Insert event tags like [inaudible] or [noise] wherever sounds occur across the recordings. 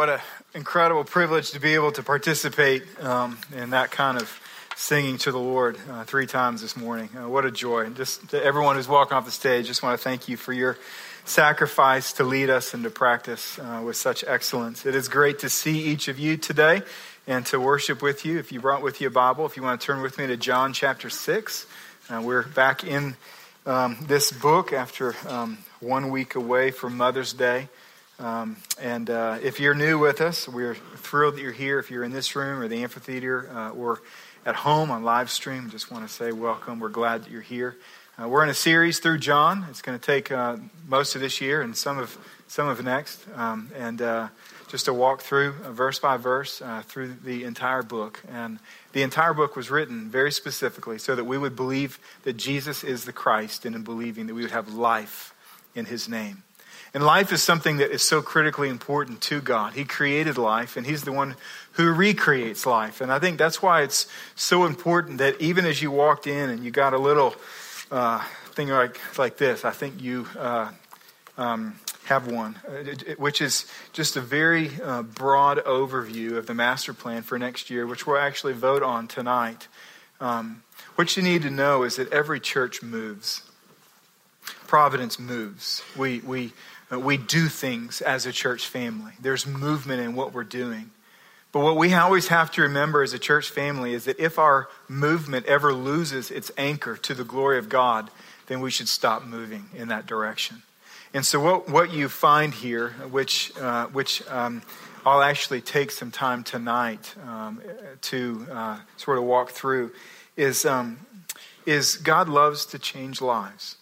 What an incredible privilege to be able to participate um, in that kind of singing to the Lord uh, three times this morning. Uh, what a joy. And Just to everyone who's walking off the stage, just want to thank you for your sacrifice to lead us into practice uh, with such excellence. It is great to see each of you today and to worship with you. If you brought with you a Bible, if you want to turn with me to John chapter 6, uh, we're back in um, this book after um, one week away from Mother's Day. Um, and uh, if you're new with us, we're thrilled that you're here. If you're in this room or the amphitheater uh, or at home on live stream, just want to say welcome. We're glad that you're here. Uh, we're in a series through John. It's going to take uh, most of this year and some of some of next, um, and uh, just to walk through uh, verse by verse through the entire book. And the entire book was written very specifically so that we would believe that Jesus is the Christ, and in believing that we would have life in His name. And life is something that is so critically important to God. He created life, and He's the one who recreates life. And I think that's why it's so important that even as you walked in and you got a little uh, thing like, like this, I think you uh, um, have one, uh, which is just a very uh, broad overview of the master plan for next year, which we'll actually vote on tonight. Um, what you need to know is that every church moves. Providence moves. We, we, we do things as a church family. There's movement in what we're doing. But what we always have to remember as a church family is that if our movement ever loses its anchor to the glory of God, then we should stop moving in that direction. And so, what, what you find here, which, uh, which um, I'll actually take some time tonight um, to uh, sort of walk through, is, um, is God loves to change lives.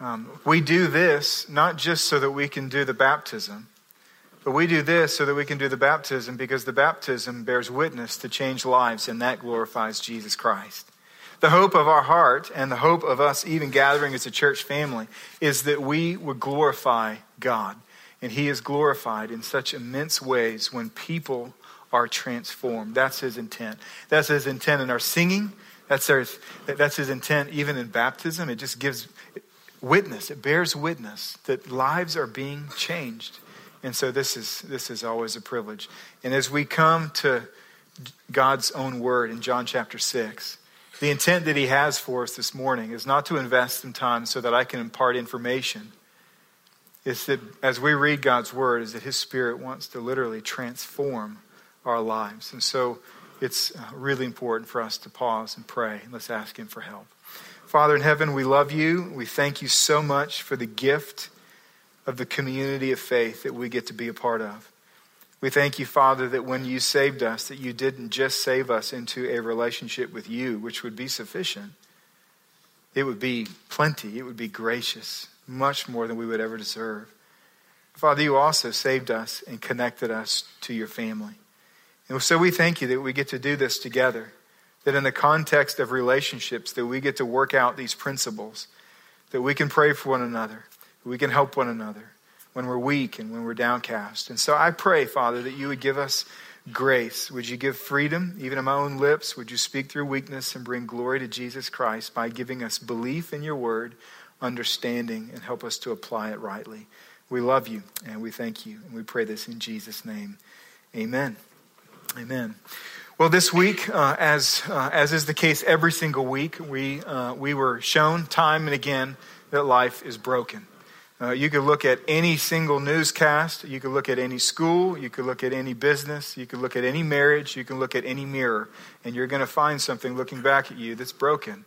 Um, we do this not just so that we can do the baptism, but we do this so that we can do the baptism because the baptism bears witness to change lives, and that glorifies Jesus Christ. The hope of our heart and the hope of us even gathering as a church family is that we would glorify God. And He is glorified in such immense ways when people are transformed. That's His intent. That's His intent in our singing. That's, our, that's His intent even in baptism. It just gives witness, it bears witness that lives are being changed. And so this is, this is always a privilege. And as we come to God's own word in John chapter 6, the intent that He has for us this morning is not to invest some time so that I can impart information. It's that as we read God's word, is that His Spirit wants to literally transform our lives. And so it's uh, really important for us to pause and pray. And let's ask Him for help. Father in heaven, we love you. We thank you so much for the gift of the community of faith that we get to be a part of. We thank you, Father, that when you saved us, that you didn't just save us into a relationship with you, which would be sufficient. It would be plenty. It would be gracious, much more than we would ever deserve. Father, you also saved us and connected us to your family. And so we thank you that we get to do this together that in the context of relationships that we get to work out these principles that we can pray for one another we can help one another when we're weak and when we're downcast. And so i pray father that you would give us grace. Would you give freedom even in my own lips? Would you speak through weakness and bring glory to jesus christ by giving us belief in your word understanding and help us to apply it rightly? We love you and we thank you and we pray this in jesus name. Amen. Amen well, this week, uh, as, uh, as is the case every single week, we, uh, we were shown time and again that life is broken. Uh, you could look at any single newscast, you could look at any school, you could look at any business, you could look at any marriage, you can look at any mirror, and you're going to find something looking back at you that's broken.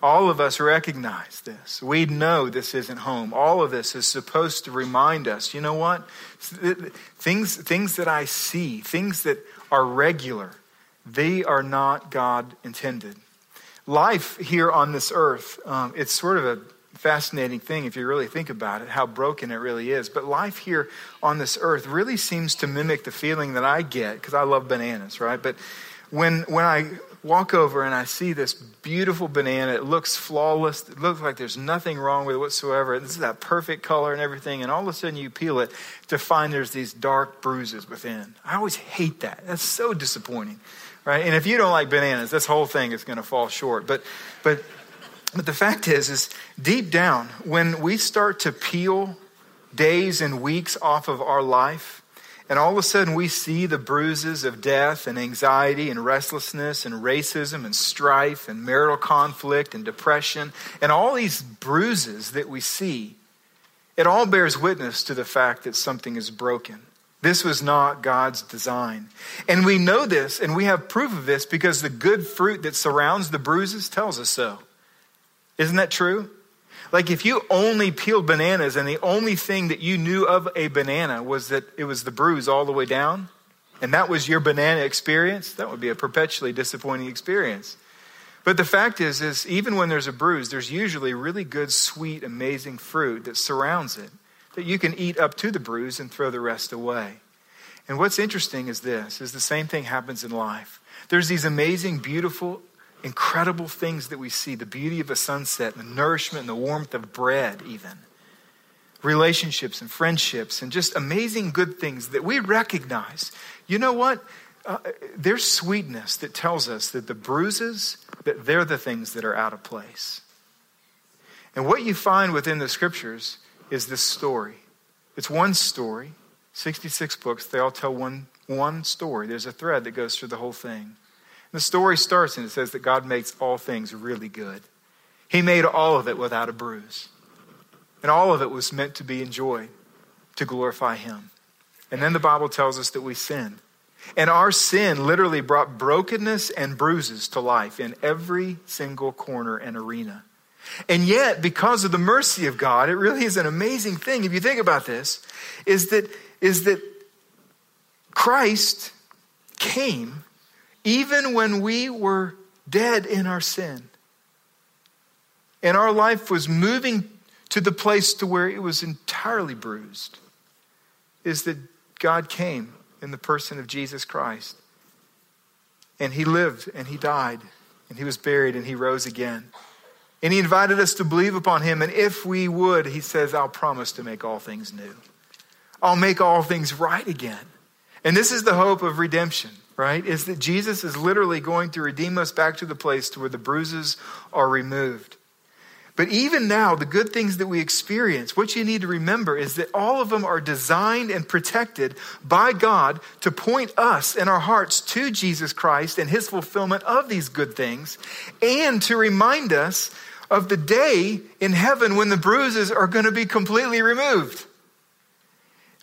All of us recognize this. We know this isn't home. All of this is supposed to remind us you know what? Things, things that I see, things that are regular, they are not God intended. Life here on this earth, um, it's sort of a fascinating thing if you really think about it, how broken it really is. But life here on this earth really seems to mimic the feeling that I get because I love bananas, right? But when, when I walk over and I see this beautiful banana, it looks flawless, it looks like there's nothing wrong with it whatsoever. This is that perfect color and everything, and all of a sudden you peel it to find there's these dark bruises within. I always hate that. That's so disappointing right? And if you don't like bananas, this whole thing is going to fall short. But, but, but the fact is, is deep down, when we start to peel days and weeks off of our life, And all of a sudden, we see the bruises of death and anxiety and restlessness and racism and strife and marital conflict and depression and all these bruises that we see. It all bears witness to the fact that something is broken. This was not God's design. And we know this and we have proof of this because the good fruit that surrounds the bruises tells us so. Isn't that true? Like if you only peeled bananas and the only thing that you knew of a banana was that it was the bruise all the way down, and that was your banana experience, that would be a perpetually disappointing experience. But the fact is, is even when there's a bruise, there's usually really good, sweet, amazing fruit that surrounds it that you can eat up to the bruise and throw the rest away. And what's interesting is this, is the same thing happens in life. There's these amazing, beautiful, incredible things that we see the beauty of a sunset, the nourishment and the warmth of bread, even. Relationships and friendships, and just amazing good things that we recognize. You know what? Uh, there's sweetness that tells us that the bruises, that they're the things that are out of place. And what you find within the scriptures is this story. It's one story, 66 books, they all tell one, one story. There's a thread that goes through the whole thing. The story starts and it says that God makes all things really good. He made all of it without a bruise. And all of it was meant to be enjoyed, to glorify Him. And then the Bible tells us that we sinned. And our sin literally brought brokenness and bruises to life in every single corner and arena. And yet, because of the mercy of God, it really is an amazing thing, if you think about this, is that, is that Christ came even when we were dead in our sin. And our life was moving to the place to where it was entirely bruised. Is that God came in the person of Jesus Christ. And he lived and he died and he was buried and he rose again. And he invited us to believe upon him. And if we would, he says, I'll promise to make all things new. I'll make all things right again. And this is the hope of redemption right, is that Jesus is literally going to redeem us back to the place to where the bruises are removed. But even now, the good things that we experience, what you need to remember is that all of them are designed and protected by God to point us in our hearts to Jesus Christ and his fulfillment of these good things, and to remind us of the day in heaven when the bruises are going to be completely removed.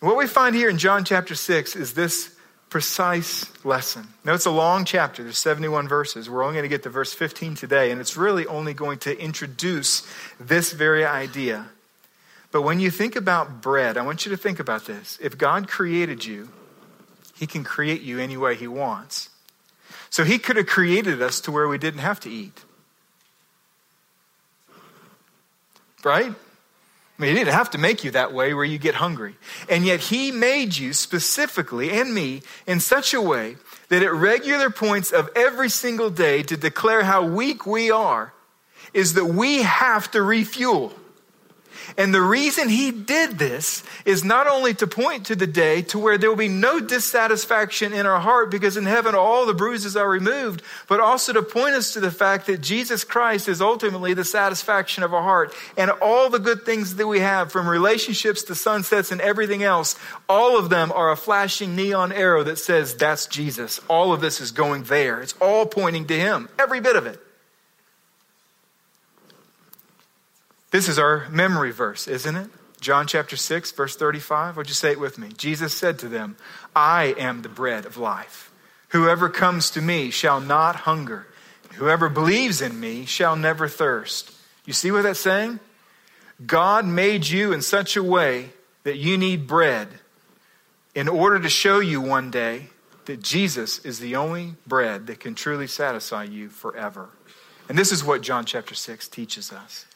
What we find here in John chapter 6 is this precise lesson. Now, it's a long chapter, there's 71 verses. We're only going to get to verse 15 today, and it's really only going to introduce this very idea. But when you think about bread, I want you to think about this. If God created you, He can create you any way He wants. So He could have created us to where we didn't have to eat. Right? Mean, he didn't have to make you that way where you get hungry. And yet, he made you specifically, and me, in such a way that at regular points of every single day to declare how weak we are is that we have to refuel. And the reason he did this is not only to point to the day to where there will be no dissatisfaction in our heart because in heaven all the bruises are removed, but also to point us to the fact that Jesus Christ is ultimately the satisfaction of our heart. And all the good things that we have, from relationships to sunsets and everything else, all of them are a flashing neon arrow that says, That's Jesus. All of this is going there. It's all pointing to him, every bit of it. This is our memory verse, isn't it? John chapter 6, verse 35. Would you say it with me? Jesus said to them, I am the bread of life. Whoever comes to me shall not hunger. Whoever believes in me shall never thirst. You see what that's saying? God made you in such a way that you need bread in order to show you one day that Jesus is the only bread that can truly satisfy you forever. And this is what John chapter 6 teaches us.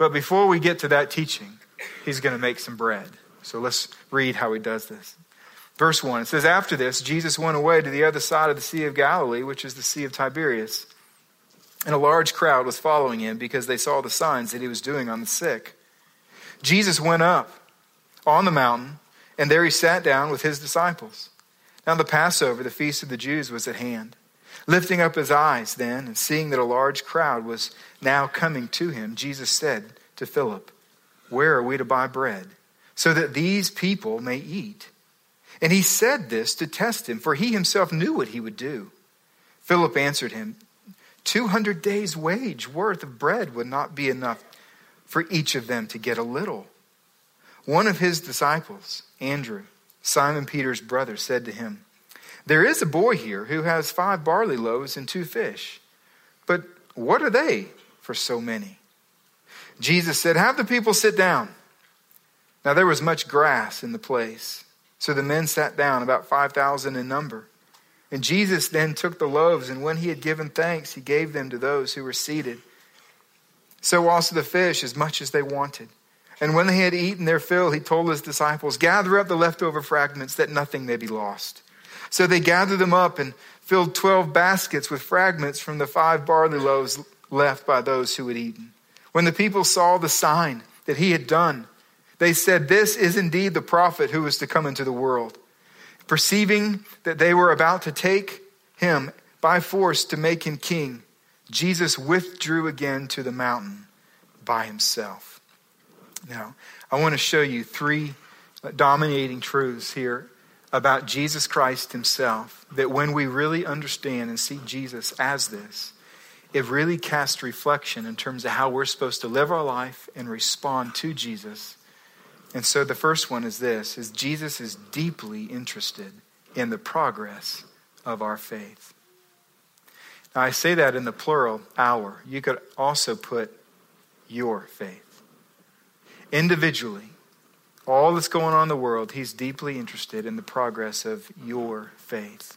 But before we get to that teaching, he's going to make some bread. So let's read how he does this. Verse 1 it says, After this, Jesus went away to the other side of the Sea of Galilee, which is the Sea of Tiberias. And a large crowd was following him because they saw the signs that he was doing on the sick. Jesus went up on the mountain, and there he sat down with his disciples. Now the Passover, the feast of the Jews, was at hand. Lifting up his eyes then, and seeing that a large crowd was now coming to him, Jesus said to Philip, Where are we to buy bread, so that these people may eat? And he said this to test him, for he himself knew what he would do. Philip answered him, 200 days' wage worth of bread would not be enough for each of them to get a little. One of his disciples, Andrew, Simon Peter's brother, said to him, There is a boy here who has five barley loaves and two fish. But what are they for so many? Jesus said, Have the people sit down. Now there was much grass in the place. So the men sat down, about 5,000 in number. And Jesus then took the loaves, and when he had given thanks, he gave them to those who were seated. So also the fish, as much as they wanted. And when they had eaten their fill, he told his disciples, Gather up the leftover fragments, that nothing may be lost. So they gathered them up and filled 12 baskets with fragments from the five barley loaves left by those who had eaten. When the people saw the sign that he had done, they said, This is indeed the prophet who is to come into the world. Perceiving that they were about to take him by force to make him king, Jesus withdrew again to the mountain by himself. Now, I want to show you three dominating truths here about Jesus Christ himself that when we really understand and see Jesus as this, it really casts reflection in terms of how we're supposed to live our life and respond to Jesus and so the first one is this is Jesus is deeply interested in the progress of our faith. Now I say that in the plural our. You could also put your faith. Individually, all that's going on in the world, he's deeply interested in the progress of your faith.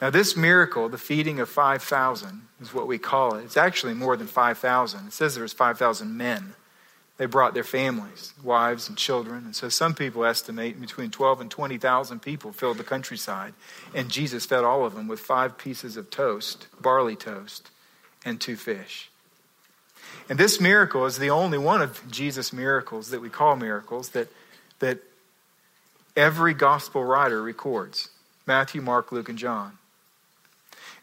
Now, this miracle, the feeding of 5,000, is what we call it. It's actually more than 5,000. It says there was 5,000 men they brought their families, wives and children. And so some people estimate between 12 and 20,000 people filled the countryside. And Jesus fed all of them with five pieces of toast, barley toast, and two fish. And this miracle is the only one of Jesus' miracles that we call miracles that, that every gospel writer records Matthew, Mark, Luke, and John.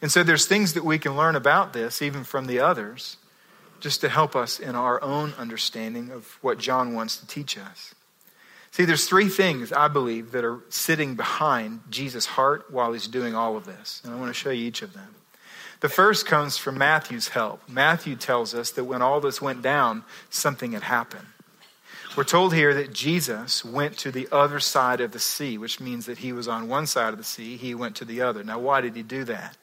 And so there's things that we can learn about this, even from the others just to help us in our own understanding of what John wants to teach us. See, there's three things I believe that are sitting behind Jesus' heart while he's doing all of this. And I want to show you each of them. The first comes from Matthew's help. Matthew tells us that when all this went down, something had happened. We're told here that Jesus went to the other side of the sea, which means that he was on one side of the sea, he went to the other. Now, why did he do that?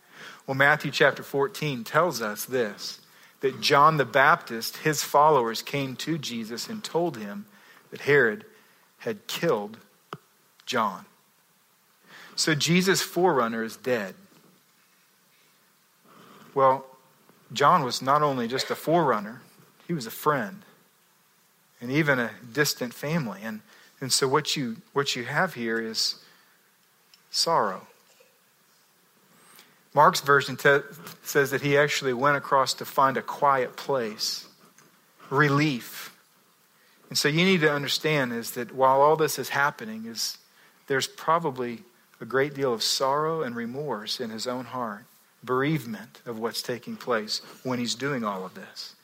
Well, Matthew chapter 14 tells us this that John the Baptist, his followers, came to Jesus and told him that Herod had killed John. So Jesus' forerunner is dead. Well, John was not only just a forerunner, he was a friend and even a distant family. And, and so what you, what you have here is sorrow. Mark's version te- says that he actually went across to find a quiet place, relief. And so you need to understand is that while all this is happening, is there's probably a great deal of sorrow and remorse in his own heart, bereavement of what's taking place when he's doing all of this.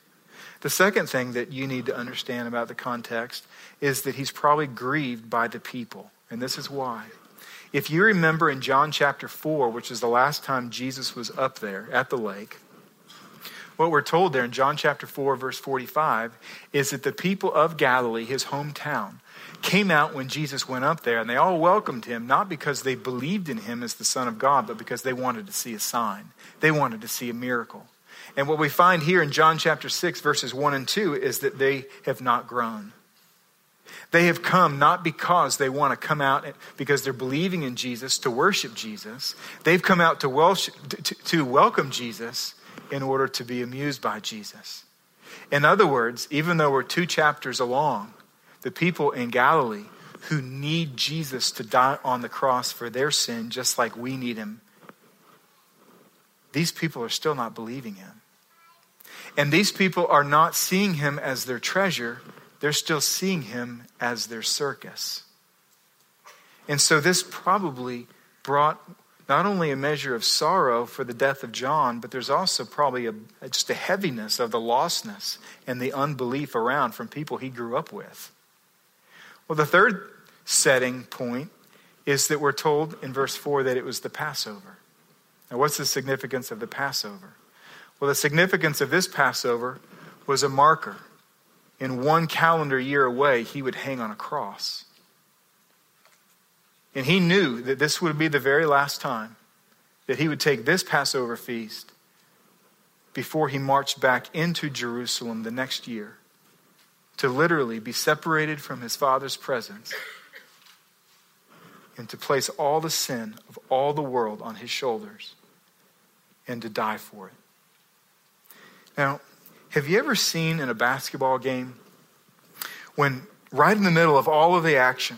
The second thing that you need to understand about the context is that he's probably grieved by the people. And this is why. If you remember in John chapter 4, which is the last time Jesus was up there at the lake, what we're told there in John chapter 4, verse 45, is that the people of Galilee, his hometown, came out when Jesus went up there, and they all welcomed him, not because they believed in him as the Son of God, but because they wanted to see a sign. They wanted to see a miracle. And what we find here in John chapter 6, verses 1 and 2, is that they have not grown. They have come not because they want to come out because they're believing in Jesus to worship Jesus. They've come out to, to, to welcome Jesus in order to be amused by Jesus. In other words, even though we're two chapters along, the people in Galilee who need Jesus to die on the cross for their sin, just like we need him, these people are still not believing him. And these people are not seeing him as their treasure, they're still seeing him as their circus. And so this probably brought not only a measure of sorrow for the death of John, but there's also probably a, just a heaviness of the lostness and the unbelief around from people he grew up with. Well, the third setting point is that we're told in verse 4 that it was the Passover. Now, what's the significance of the Passover? Well, the significance of this Passover was a marker. In one calendar year away, he would hang on a cross. And he knew that this would be the very last time that he would take this Passover feast before he marched back into Jerusalem the next year to literally be separated from his father's presence and to place all the sin of all the world on his shoulders and to die for it. Now, have you ever seen in a basketball game when right in the middle of all of the action,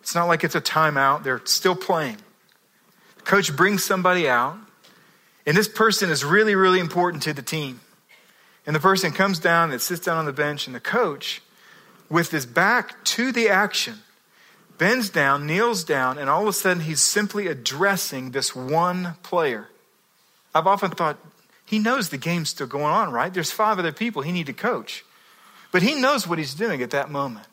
it's not like it's a timeout, they're still playing. coach brings somebody out, and this person is really, really important to the team. And the person comes down and sits down on the bench, and the coach, with his back to the action, bends down, kneels down, and all of a sudden he's simply addressing this one player. I've often thought, he knows the game's still going on, right? There's five other people he need to coach. But he knows what he's doing at that moment.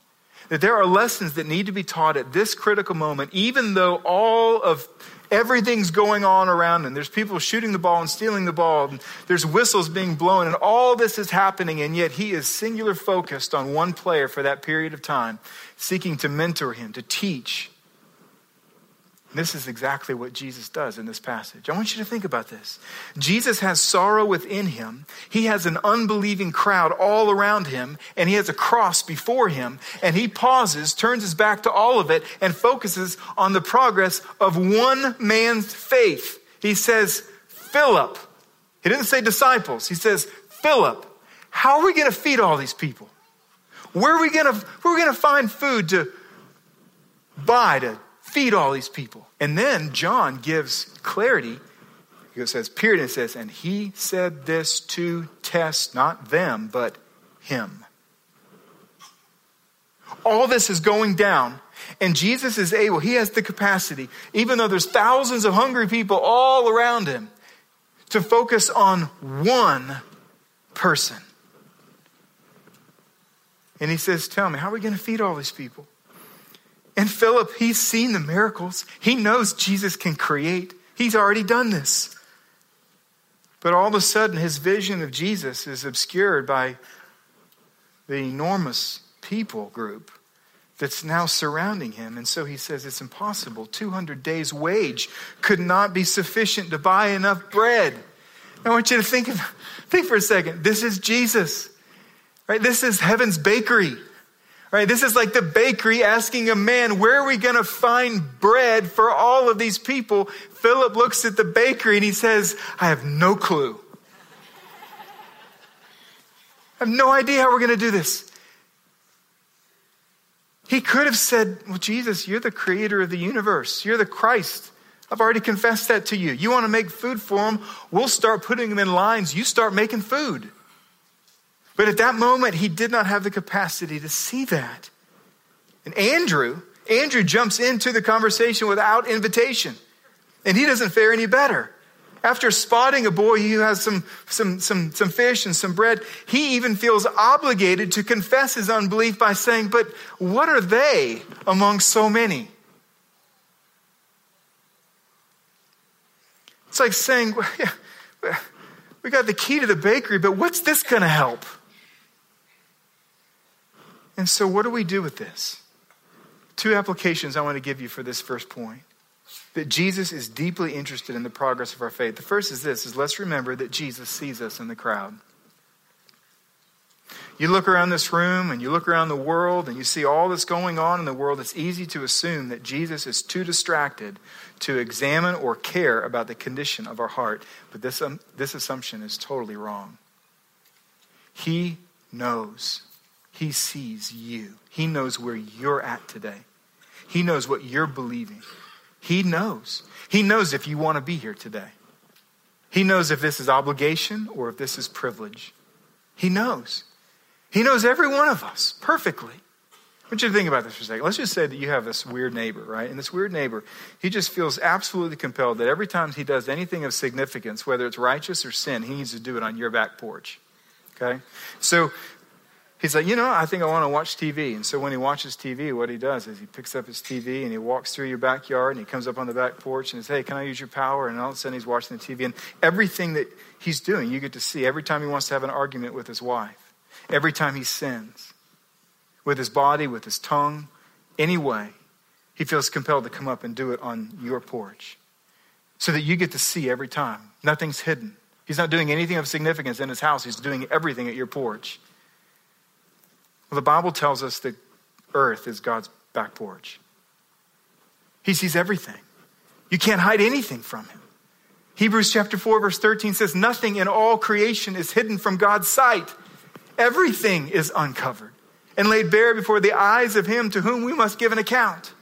That there are lessons that need to be taught at this critical moment, even though all of everything's going on around him. There's people shooting the ball and stealing the ball, and there's whistles being blown, and all this is happening, and yet he is singular focused on one player for that period of time, seeking to mentor him, to teach, this is exactly what Jesus does in this passage. I want you to think about this. Jesus has sorrow within him. He has an unbelieving crowd all around him, and he has a cross before him. And he pauses, turns his back to all of it, and focuses on the progress of one man's faith. He says, Philip. He didn't say disciples. He says, Philip. How are we going to feed all these people? Where are we going to, where are we going to find food to buy, to feed all these people. And then John gives clarity. He says, period, and it says, and he said this to test not them, but him. All this is going down, and Jesus is able, he has the capacity, even though there's thousands of hungry people all around him, to focus on one person. And he says, Tell me, how are we going to feed all these people? And Philip, he's seen the miracles. He knows Jesus can create. He's already done this. But all of a sudden, his vision of Jesus is obscured by the enormous people group that's now surrounding him. And so he says it's impossible. 200 days' wage could not be sufficient to buy enough bread. I want you to think, of, think for a second. This is Jesus, right? This is heaven's bakery. Right? This is like the bakery asking a man, where are we going to find bread for all of these people? Philip looks at the bakery and he says, I have no clue. I have no idea how we're going to do this. He could have said, Well, Jesus, you're the creator of the universe. You're the Christ. I've already confessed that to you. You want to make food for them? We'll start putting them in lines. You start making food. But at that moment, he did not have the capacity to see that. And Andrew, Andrew jumps into the conversation without invitation. And he doesn't fare any better. After spotting a boy who has some, some, some, some fish and some bread, he even feels obligated to confess his unbelief by saying, But what are they among so many? It's like saying, well, yeah, We got the key to the bakery, but what's this going to help? And so, what do we do with this? Two applications I want to give you for this first point. That Jesus is deeply interested in the progress of our faith. The first is this is let's remember that Jesus sees us in the crowd. You look around this room and you look around the world and you see all that's going on in the world, it's easy to assume that Jesus is too distracted to examine or care about the condition of our heart. But this, um, this assumption is totally wrong. He knows he sees you. He knows where you're at today. He knows what you're believing. He knows. He knows if you want to be here today. He knows if this is obligation or if this is privilege. He knows. He knows every one of us perfectly. I want you to think about this for a second. Let's just say that you have this weird neighbor, right? And this weird neighbor, he just feels absolutely compelled that every time he does anything of significance, whether it's righteous or sin, he needs to do it on your back porch. Okay? So He's like, you know, I think I want to watch TV. And so when he watches TV, what he does is he picks up his TV and he walks through your backyard and he comes up on the back porch and says, hey, can I use your power? And all of a sudden he's watching the TV. And everything that he's doing, you get to see. Every time he wants to have an argument with his wife, every time he sins, with his body, with his tongue, any way, he feels compelled to come up and do it on your porch. So that you get to see every time. Nothing's hidden. He's not doing anything of significance in his house, he's doing everything at your porch. Well, the Bible tells us that earth is God's back porch. He sees everything. You can't hide anything from him. Hebrews chapter 4 verse 13 says nothing in all creation is hidden from God's sight. Everything is uncovered and laid bare before the eyes of him to whom we must give an account.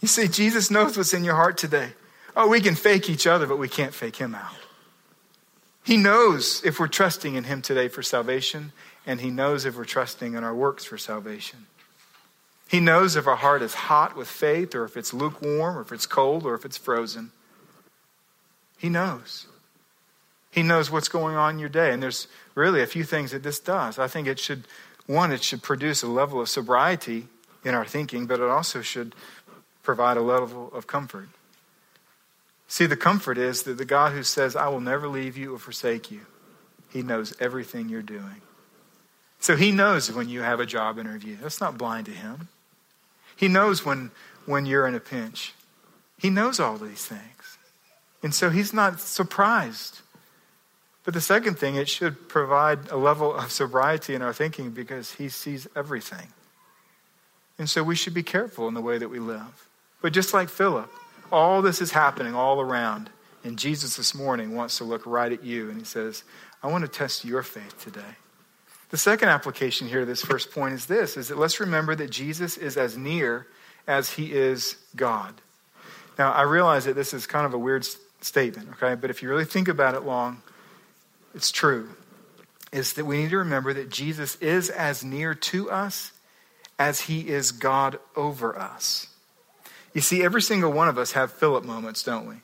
You see Jesus knows what's in your heart today. Oh, we can fake each other, but we can't fake him out. He knows if we're trusting in him today for salvation, and He knows if we're trusting in our works for salvation. He knows if our heart is hot with faith, or if it's lukewarm, or if it's cold, or if it's frozen. He knows. He knows what's going on in your day. And there's really a few things that this does. I think it should, one, it should produce a level of sobriety in our thinking, but it also should provide a level of comfort. See, the comfort is that the God who says, I will never leave you or forsake you, he knows everything you're doing. So he knows when you have a job interview. That's not blind to him. He knows when, when you're in a pinch. He knows all these things. And so he's not surprised. But the second thing, it should provide a level of sobriety in our thinking because he sees everything. And so we should be careful in the way that we live. But just like Philip, all this is happening all around. And Jesus this morning wants to look right at you and he says, I want to test your faith today. The second application here, this first point, is this is that let's remember that Jesus is as near as he is God. Now, I realize that this is kind of a weird statement, okay? But if you really think about it long, it's true. Is that we need to remember that Jesus is as near to us as he is God over us. You see, every single one of us have Philip moments, don't we?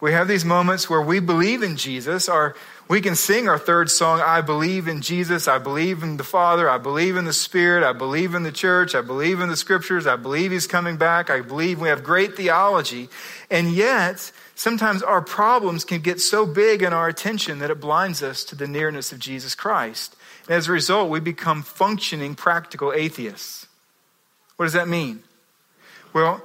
We have these moments where we believe in Jesus, our we can sing our third song, I believe in Jesus, I believe in the Father, I believe in the Spirit, I believe in the church, I believe in the scriptures, I believe He's coming back, I believe we have great theology. And yet, sometimes our problems can get so big in our attention that it blinds us to the nearness of Jesus Christ. And as a result, we become functioning practical atheists. What does that mean? Well,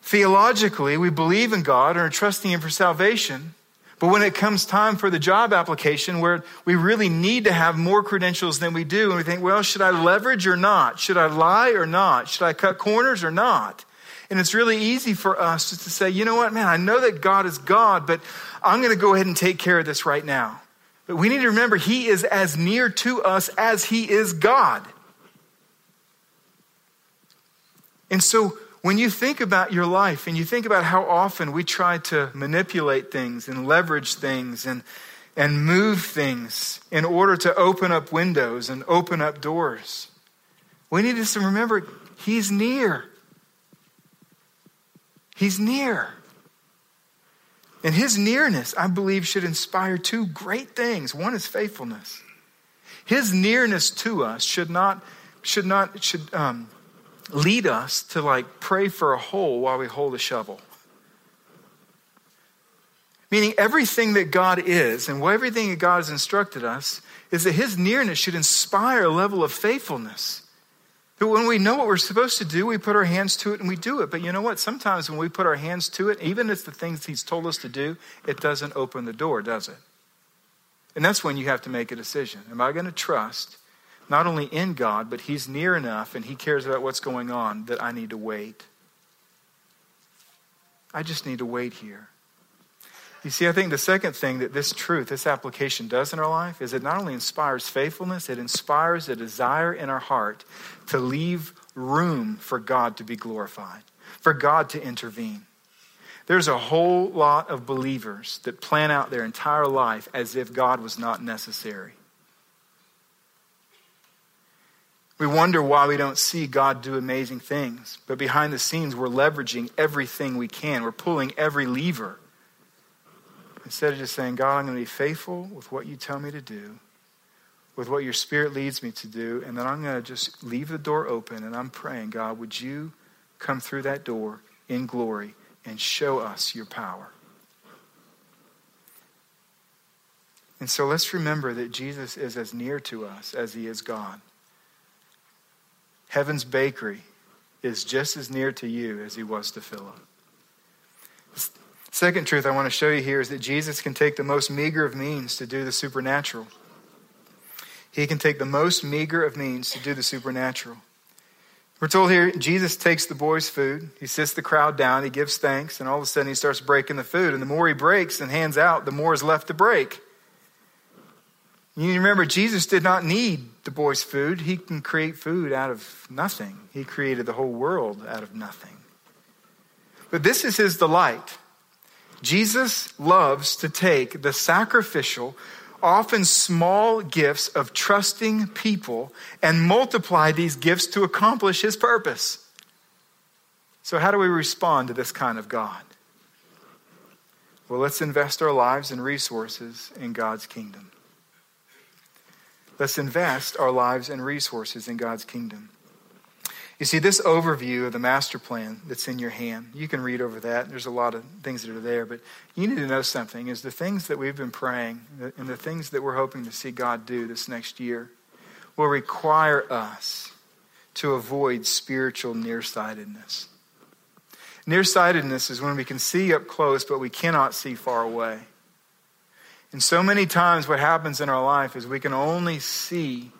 theologically, we believe in God and are trusting Him for salvation. But when it comes time for the job application where we really need to have more credentials than we do, and we think, well, should I leverage or not? Should I lie or not? Should I cut corners or not? And it's really easy for us just to say, you know what, man, I know that God is God, but I'm going to go ahead and take care of this right now. But we need to remember He is as near to us as He is God. And so when you think about your life and you think about how often we try to manipulate things and leverage things and, and move things in order to open up windows and open up doors, we need to remember He's near. He's near. And His nearness, I believe, should inspire two great things. One is faithfulness. His nearness to us should not, should not, should, um, lead us to like pray for a hole while we hold a shovel. Meaning everything that God is and everything that God has instructed us is that his nearness should inspire a level of faithfulness. That when we know what we're supposed to do, we put our hands to it and we do it. But you know what? Sometimes when we put our hands to it, even if the things he's told us to do, it doesn't open the door, does it? And that's when you have to make a decision. Am I going to trust not only in God, but He's near enough and He cares about what's going on that I need to wait. I just need to wait here. You see, I think the second thing that this truth, this application does in our life is it not only inspires faithfulness, it inspires a desire in our heart to leave room for God to be glorified, for God to intervene. There's a whole lot of believers that plan out their entire life as if God was not necessary. We wonder why we don't see God do amazing things. But behind the scenes, we're leveraging everything we can. We're pulling every lever. Instead of just saying, God, I'm going to be faithful with what you tell me to do. with what your spirit leads me to do, and then I'm going to just leave the door open and I'm praying, God, would you come through that door in glory and show us your power? And so let's remember that Jesus is as near to us as he is God. Heaven's bakery is just as near to you as he was to Philip. Second truth I want to show you here is that Jesus can take the most meager of means to do the supernatural. He can take the most meager of means to do the supernatural. We're told here Jesus takes the boy's food. He sits the crowd down. He gives thanks, and all of a sudden he starts breaking the food. And the more he breaks and hands out, the more is left to break. You remember, Jesus did not need the boy's food. He can create food out of nothing. He created the whole world out of nothing. But this is his delight. Jesus loves to take the sacrificial, often small gifts of trusting people and multiply these gifts to accomplish his purpose. So, how do we respond to this kind of God? Well, let's invest our lives and resources in God's kingdom. Let's invest our lives and resources in God's kingdom. You see, this overview of the master plan that's in your hand, you can read over that. There's a lot of things that are there, but you need to know something is the things that we've been praying and the things that we're hoping to see God do this next year will require us to avoid spiritual nearsightedness. Nearsightedness is when we can see up close, but we cannot see far away. And so many times, what happens in our life is we can only see,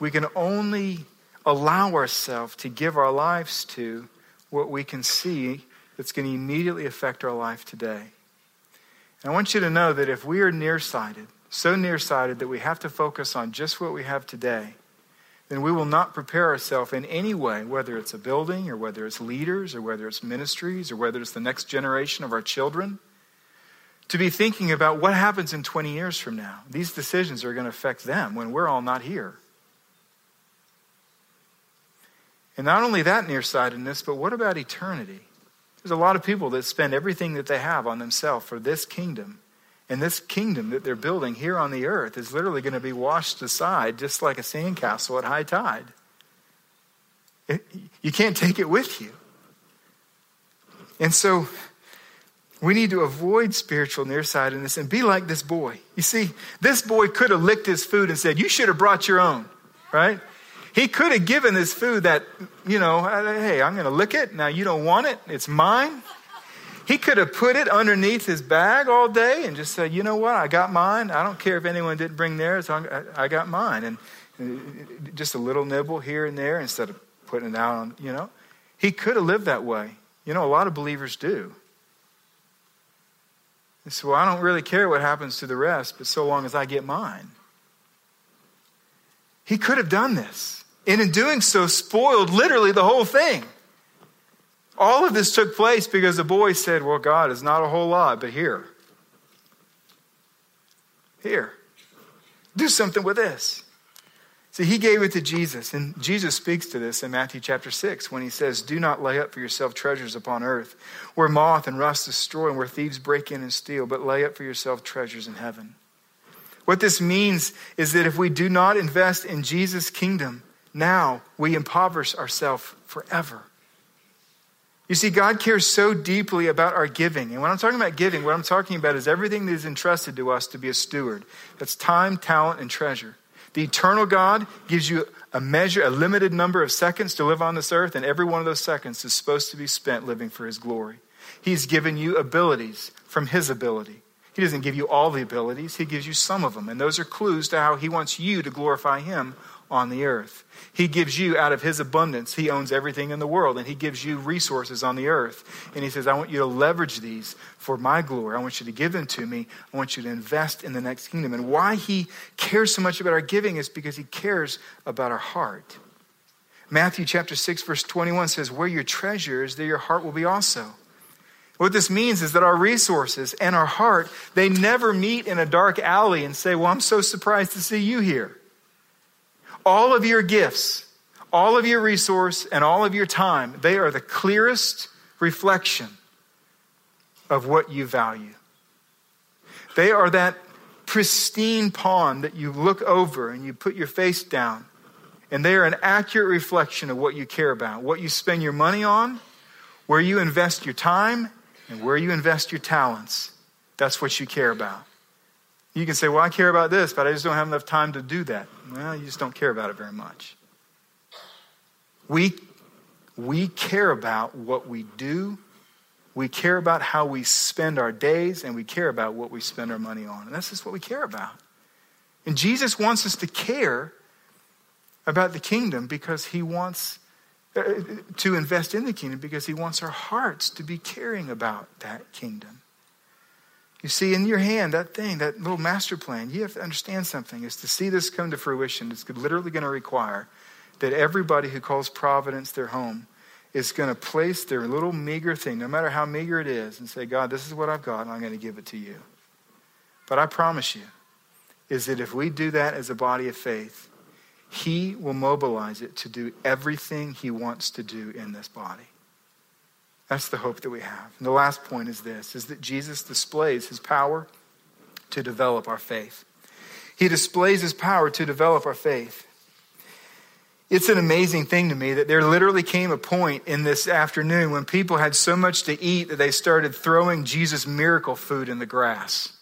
we can only allow ourselves to give our lives to what we can see that's going to immediately affect our life today. And I want you to know that if we are nearsighted, so nearsighted that we have to focus on just what we have today, then we will not prepare ourselves in any way, whether it's a building or whether it's leaders or whether it's ministries or whether it's the next generation of our children to be thinking about what happens in 20 years from now. These decisions are going to affect them when we're all not here. And not only that nearsightedness, but what about eternity? There's a lot of people that spend everything that they have on themselves for this kingdom. And this kingdom that they're building here on the earth is literally going to be washed aside just like a sandcastle at high tide. It, you can't take it with you. And so we need to avoid spiritual nearsightedness and be like this boy. You see, this boy could have licked his food and said, You should have brought your own, right? He could have given his food that, you know, hey, I'm going to lick it. Now you don't want it. It's mine. He could have put it underneath his bag all day and just said, you know what? I got mine. I don't care if anyone didn't bring theirs. I got mine. And uh, just a little nibble here and there instead of putting it out on, you know. He could have lived that way. You know, a lot of believers do. They say, well, I don't really care what happens to the rest, but so long as I get mine. He could have done this. And in doing so, spoiled literally the whole thing. All of this took place because the boy said, Well, God is not a whole lot, but here. Here. Do something with this. See, he gave it to Jesus, and Jesus speaks to this in Matthew chapter 6 when he says, Do not lay up for yourself treasures upon earth, where moth and rust destroy and where thieves break in and steal, but lay up for yourself treasures in heaven. What this means is that if we do not invest in Jesus' kingdom now, we impoverish ourselves forever. You see, God cares so deeply about our giving. And when I'm talking about giving, what I'm talking about is everything that is entrusted to us to be a steward. That's time, talent, and treasure. The eternal God gives you a measure, a limited number of seconds to live on this earth, and every one of those seconds is supposed to be spent living for His glory. He's given you abilities from His ability. He doesn't give you all the abilities, He gives you some of them, and those are clues to how He wants you to glorify Him on the earth. He gives you out of his abundance. He owns everything in the world, and he gives you resources on the earth. And he says, I want you to leverage these for my glory. I want you to give them to me. I want you to invest in the next kingdom. And why he cares so much about our giving is because he cares about our heart. Matthew chapter 6, verse 21 says, Where your treasure is, there your heart will be also. What this means is that our resources and our heart, they never meet in a dark alley and say, Well, I'm so surprised to see you here all of your gifts, all of your resource, and all of your time, they are the clearest reflection of what you value. They are that pristine pond that you look over and you put your face down, and they are an accurate reflection of what you care about, what you spend your money on, where you invest your time, and where you invest your talents. That's what you care about. You can say, Well, I care about this, but I just don't have enough time to do that. Well, you just don't care about it very much. We, we care about what we do, we care about how we spend our days, and we care about what we spend our money on. And that's just what we care about. And Jesus wants us to care about the kingdom because he wants uh, to invest in the kingdom because he wants our hearts to be caring about that kingdom. You see, in your hand, that thing, that little master plan, you have to understand something. Is to see this come to fruition, it's literally going to require that everybody who calls Providence their home is going to place their little meager thing, no matter how meager it is, and say, God, this is what I've got, and I'm going to give it to you. But I promise you, is that if we do that as a body of faith, He will mobilize it to do everything He wants to do in this body. That's the hope that we have. And the last point is this is that Jesus displays his power to develop our faith. He displays his power to develop our faith. It's an amazing thing to me that there literally came a point in this afternoon when people had so much to eat that they started throwing Jesus' miracle food in the grass.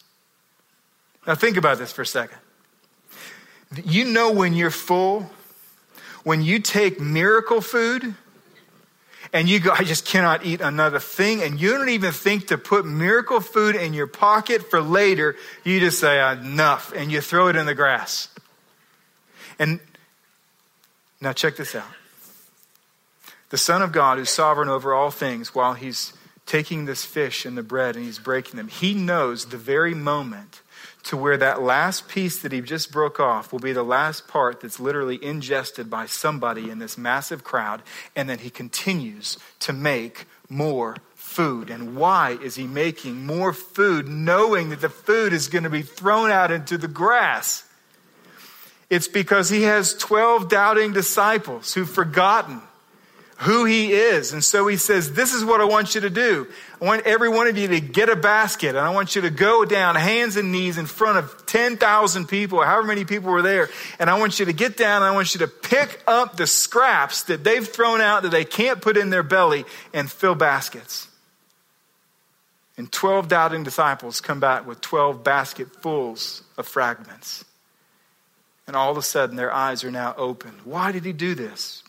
Now, think about this for a second. You know when you're full, when you take miracle food and you go, I just cannot eat another thing, and you don't even think to put miracle food in your pocket for later, you just say, enough, and you throw it in the grass. And now check this out. The Son of God, who's sovereign over all things, while he's taking this fish and the bread and he's breaking them, he knows the very moment to where that last piece that he just broke off will be the last part that's literally ingested by somebody in this massive crowd. And then he continues to make more food. And why is he making more food knowing that the food is going to be thrown out into the grass? It's because he has 12 doubting disciples who've forgotten who he is. And so he says, This is what I want you to do. I want every one of you to get a basket, and I want you to go down hands and knees in front of 10,000 people, however many people were there. And I want you to get down, and I want you to pick up the scraps that they've thrown out that they can't put in their belly and fill baskets. And 12 doubting disciples come back with 12 basketfuls of fragments. And all of a sudden, their eyes are now open. Why did he do this?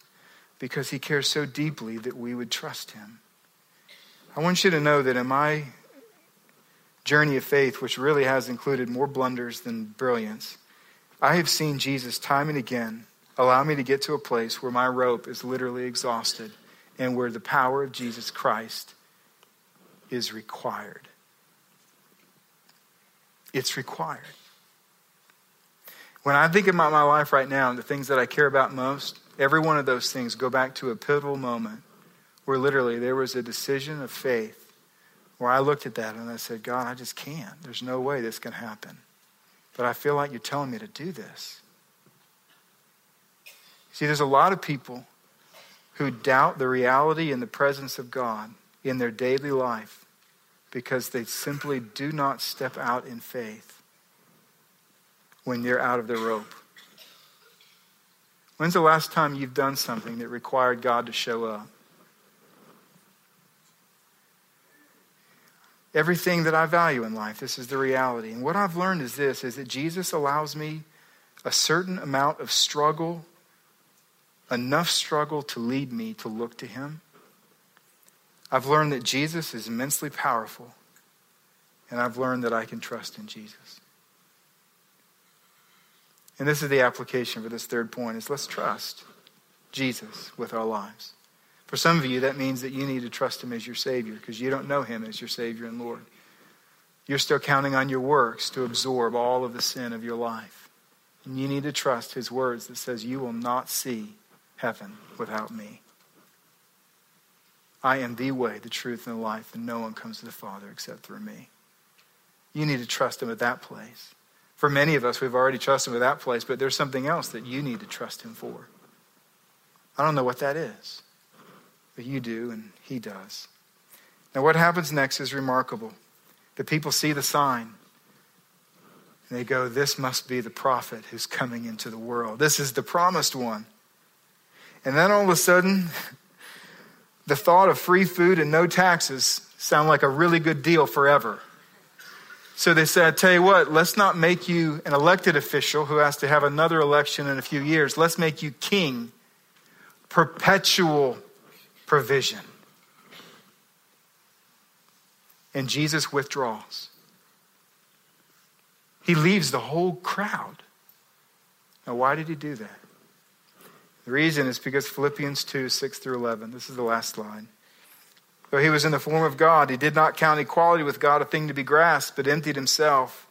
Because he cares so deeply that we would trust him. I want you to know that in my journey of faith, which really has included more blunders than brilliance, I have seen Jesus time and again allow me to get to a place where my rope is literally exhausted and where the power of Jesus Christ is required. It's required. When I think about my life right now and the things that I care about most, Every one of those things go back to a pivotal moment where literally there was a decision of faith where I looked at that and I said, God, I just can't. There's no way this can happen. But I feel like you're telling me to do this. See, there's a lot of people who doubt the reality and the presence of God in their daily life because they simply do not step out in faith when they're out of their rope. When's the last time you've done something that required God to show up? Everything that I value in life, this is the reality. And what I've learned is this is that Jesus allows me a certain amount of struggle, enough struggle to lead me to look to him. I've learned that Jesus is immensely powerful, and I've learned that I can trust in Jesus. And this is the application for this third point is let's trust Jesus with our lives. For some of you, that means that you need to trust him as your Savior because you don't know him as your Savior and Lord. You're still counting on your works to absorb all of the sin of your life. And you need to trust his words that says, You will not see heaven without me. I am the way, the truth, and the life, and no one comes to the Father except through me. You need to trust him at that place. For many of us, we've already trusted him with that place, but there's something else that you need to trust him for. I don't know what that is, but you do, and he does. Now, what happens next is remarkable. The people see the sign. And they go, This must be the prophet who's coming into the world. This is the promised one. And then all of a sudden, [laughs] the thought of free food and no taxes sound like a really good deal forever. So they said, tell you what, let's not make you an elected official who has to have another election in a few years. Let's make you king. Perpetual provision. And Jesus withdraws. He leaves the whole crowd. Now, why did he do that? The reason is because Philippians 2 6 through 11. This is the last line. Though he was in the form of God, he did not count equality with God a thing to be grasped, but emptied himself.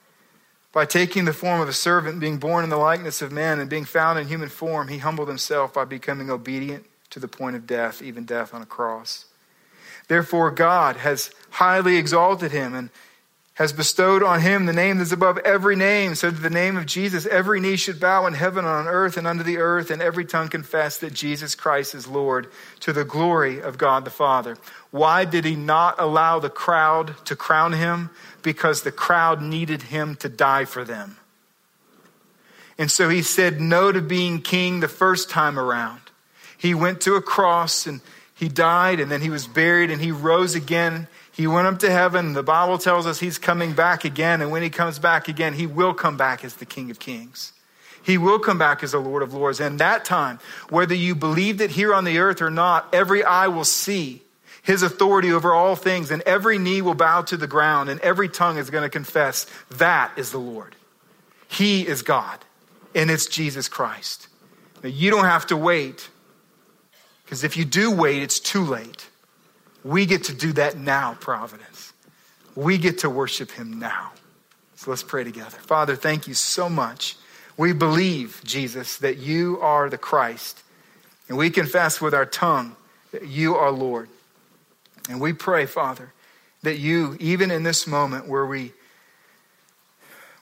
By taking the form of a servant, being born in the likeness of men, and being found in human form, he humbled himself by becoming obedient to the point of death, even death on a cross. Therefore, God has highly exalted him and has bestowed on him the name that's above every name, so that the name of Jesus every knee should bow in heaven and on earth and under the earth, and every tongue confess that Jesus Christ is Lord to the glory of God the Father. Why did he not allow the crowd to crown him? Because the crowd needed him to die for them. And so he said no to being king the first time around. He went to a cross and he died, and then he was buried, and he rose again he went up to heaven. The Bible tells us he's coming back again. And when he comes back again, he will come back as the King of Kings. He will come back as the Lord of Lords. And that time, whether you believed it here on the earth or not, every eye will see his authority over all things, and every knee will bow to the ground, and every tongue is going to confess that is the Lord. He is God, and it's Jesus Christ. Now, you don't have to wait, because if you do wait, it's too late. We get to do that now, Providence. We get to worship Him now. So let's pray together. Father, thank you so much. We believe, Jesus, that you are the Christ. And we confess with our tongue that you are Lord. And we pray, Father, that you, even in this moment where we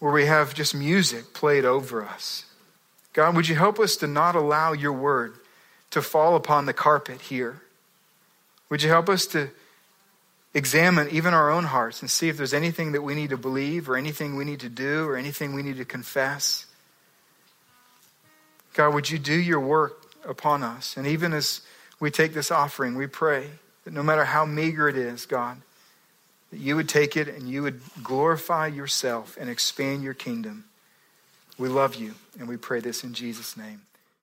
where we have just music played over us. God, would you help us to not allow your word to fall upon the carpet here? Would you help us to examine even our own hearts and see if there's anything that we need to believe or anything we need to do or anything we need to confess? God, would you do your work upon us? And even as we take this offering, we pray that no matter how meager it is, God, that you would take it and you would glorify yourself and expand your kingdom. We love you, and we pray this in Jesus' name.